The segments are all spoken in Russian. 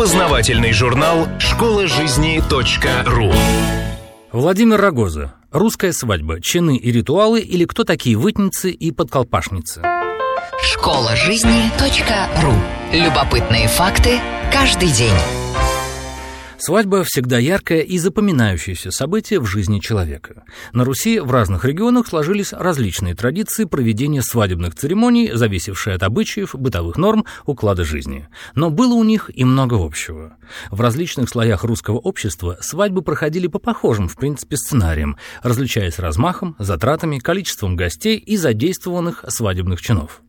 Познавательный журнал «Школа жизни .ру» Владимир Рогоза. Русская свадьба. Чины и ритуалы или кто такие вытницы и подколпашницы? Школа жизни .ру. Любопытные факты каждый день. Свадьба всегда яркое и запоминающееся событие в жизни человека. На Руси в разных регионах сложились различные традиции проведения свадебных церемоний, зависевшие от обычаев, бытовых норм, уклада жизни. Но было у них и много общего. В различных слоях русского общества свадьбы проходили по похожим, в принципе, сценариям, различаясь размахом, затратами, количеством гостей и задействованных свадебных чинов.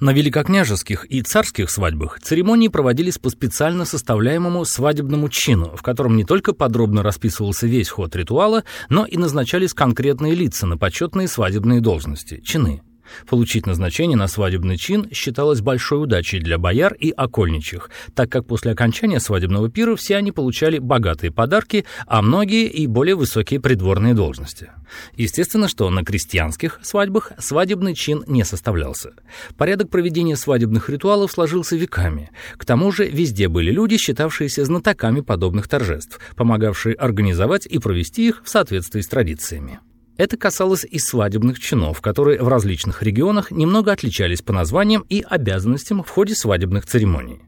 На великокняжеских и царских свадьбах церемонии проводились по специально составляемому свадебному чину, в котором не только подробно расписывался весь ход ритуала, но и назначались конкретные лица на почетные свадебные должности – чины. Получить назначение на свадебный чин считалось большой удачей для бояр и окольничих, так как после окончания свадебного пира все они получали богатые подарки, а многие и более высокие придворные должности. Естественно, что на крестьянских свадьбах свадебный чин не составлялся. Порядок проведения свадебных ритуалов сложился веками. К тому же везде были люди, считавшиеся знатоками подобных торжеств, помогавшие организовать и провести их в соответствии с традициями. Это касалось и свадебных чинов, которые в различных регионах немного отличались по названиям и обязанностям в ходе свадебных церемоний.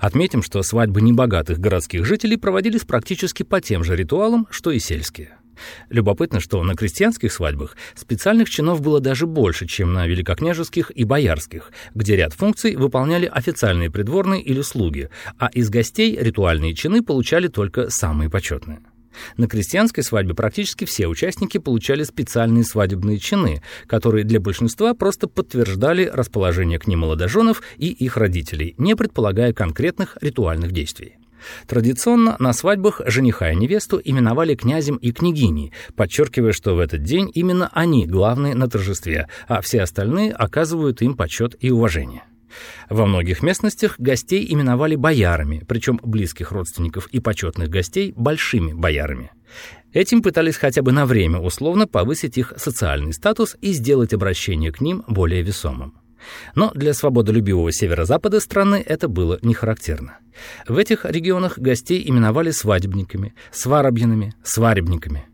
Отметим, что свадьбы небогатых городских жителей проводились практически по тем же ритуалам, что и сельские. Любопытно, что на крестьянских свадьбах специальных чинов было даже больше, чем на великокняжеских и боярских, где ряд функций выполняли официальные придворные или слуги, а из гостей ритуальные чины получали только самые почетные. На крестьянской свадьбе практически все участники получали специальные свадебные чины, которые для большинства просто подтверждали расположение к ним молодоженов и их родителей, не предполагая конкретных ритуальных действий. Традиционно на свадьбах жениха и невесту именовали князем и княгиней, подчеркивая, что в этот день именно они главные на торжестве, а все остальные оказывают им почет и уважение. Во многих местностях гостей именовали боярами, причем близких родственников и почетных гостей – большими боярами. Этим пытались хотя бы на время условно повысить их социальный статус и сделать обращение к ним более весомым. Но для свободолюбивого северо-запада страны это было не характерно. В этих регионах гостей именовали свадебниками, сварабьянами, сваребниками.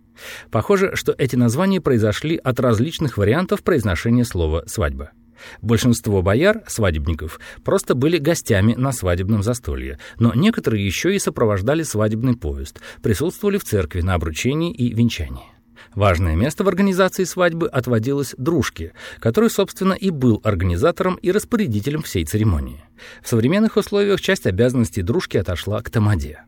Похоже, что эти названия произошли от различных вариантов произношения слова «свадьба». Большинство бояр, свадебников, просто были гостями на свадебном застолье, но некоторые еще и сопровождали свадебный поезд, присутствовали в церкви на обручении и венчании. Важное место в организации свадьбы отводилось дружке, который, собственно, и был организатором и распорядителем всей церемонии. В современных условиях часть обязанностей дружки отошла к тамаде.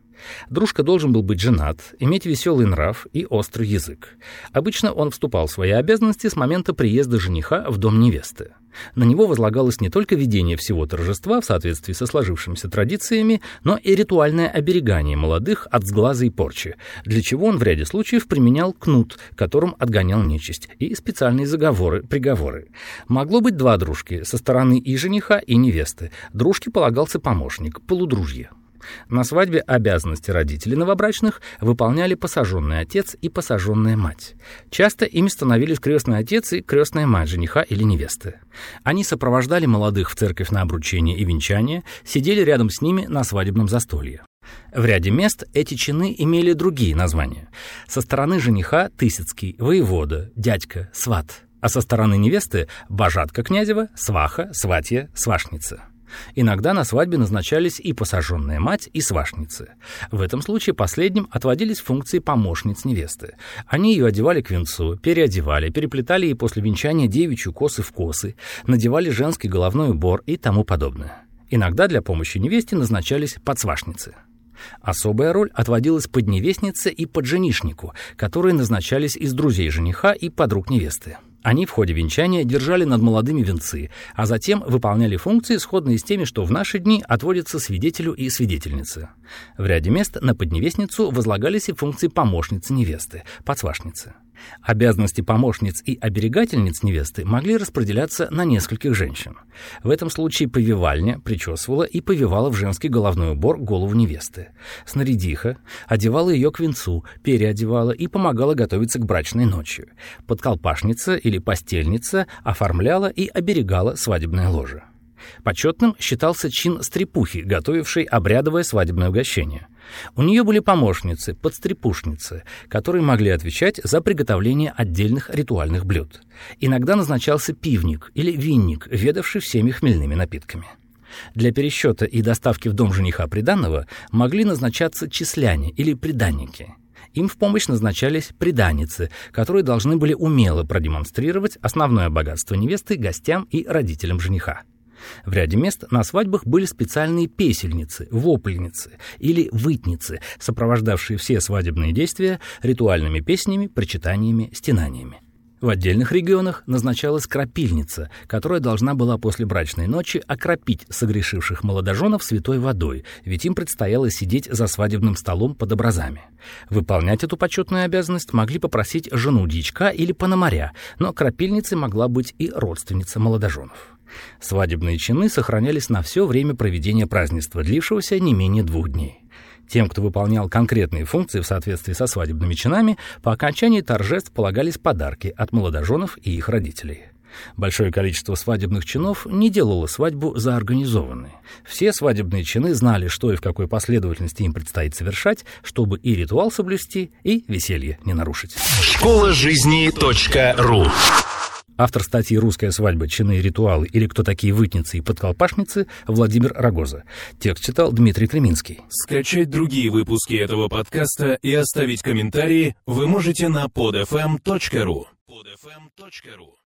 Дружка должен был быть женат, иметь веселый нрав и острый язык. Обычно он вступал в свои обязанности с момента приезда жениха в дом невесты. На него возлагалось не только ведение всего торжества в соответствии со сложившимися традициями, но и ритуальное оберегание молодых от сглаза и порчи, для чего он в ряде случаев применял кнут, которым отгонял нечисть, и специальные заговоры, приговоры. Могло быть два дружки, со стороны и жениха, и невесты. Дружке полагался помощник, полудружье. На свадьбе обязанности родителей новобрачных выполняли посаженный отец и посаженная мать. Часто ими становились крестный отец и крестная мать жениха или невесты. Они сопровождали молодых в церковь на обручение и венчание, сидели рядом с ними на свадебном застолье. В ряде мест эти чины имели другие названия. Со стороны жениха – Тысяцкий, воевода, дядька, сват, а со стороны невесты – божатка князева, сваха, сватья, свашница. Иногда на свадьбе назначались и посаженная мать, и свашницы. В этом случае последним отводились функции помощниц невесты. Они ее одевали к венцу, переодевали, переплетали ей после венчания девичью косы в косы, надевали женский головной убор и тому подобное. Иногда для помощи невесте назначались подсвашницы. Особая роль отводилась подневестнице и подженишнику, которые назначались из друзей жениха и подруг невесты. Они в ходе венчания держали над молодыми венцы, а затем выполняли функции, сходные с теми, что в наши дни отводятся свидетелю и свидетельнице. В ряде мест на подневестницу возлагались и функции помощницы невесты, подсвашницы. Обязанности помощниц и оберегательниц невесты могли распределяться на нескольких женщин. В этом случае повивальня причесывала и повивала в женский головной убор голову невесты. Снарядиха одевала ее к венцу, переодевала и помогала готовиться к брачной ночи. Подколпашница или постельница оформляла и оберегала свадебное ложе. Почетным считался чин стрепухи, готовившей обрядовое свадебное угощение. У нее были помощницы, подстрепушницы, которые могли отвечать за приготовление отдельных ритуальных блюд. Иногда назначался пивник или винник, ведавший всеми хмельными напитками. Для пересчета и доставки в дом жениха приданного могли назначаться числяне или приданники. Им в помощь назначались приданицы, которые должны были умело продемонстрировать основное богатство невесты гостям и родителям жениха. В ряде мест на свадьбах были специальные песельницы, вопленницы или вытницы, сопровождавшие все свадебные действия ритуальными песнями, причитаниями, стенаниями. В отдельных регионах назначалась крапильница, которая должна была после брачной ночи окропить согрешивших молодоженов святой водой, ведь им предстояло сидеть за свадебным столом под образами. Выполнять эту почетную обязанность могли попросить жену дичка или пономаря, но крапильницей могла быть и родственница молодоженов. Свадебные чины сохранялись на все время проведения празднества, длившегося не менее двух дней. Тем, кто выполнял конкретные функции в соответствии со свадебными чинами, по окончании торжеств полагались подарки от молодоженов и их родителей. Большое количество свадебных чинов не делало свадьбу заорганизованной. Все свадебные чины знали, что и в какой последовательности им предстоит совершать, чтобы и ритуал соблюсти, и веселье не нарушить. Школа жизни .ру Автор статьи «Русская свадьба. Чины и ритуалы» или «Кто такие вытницы и подколпашницы» Владимир Рогоза. Текст читал Дмитрий Креминский. Скачать другие выпуски этого подкаста и оставить комментарии вы можете на podfm.ru. podfm.ru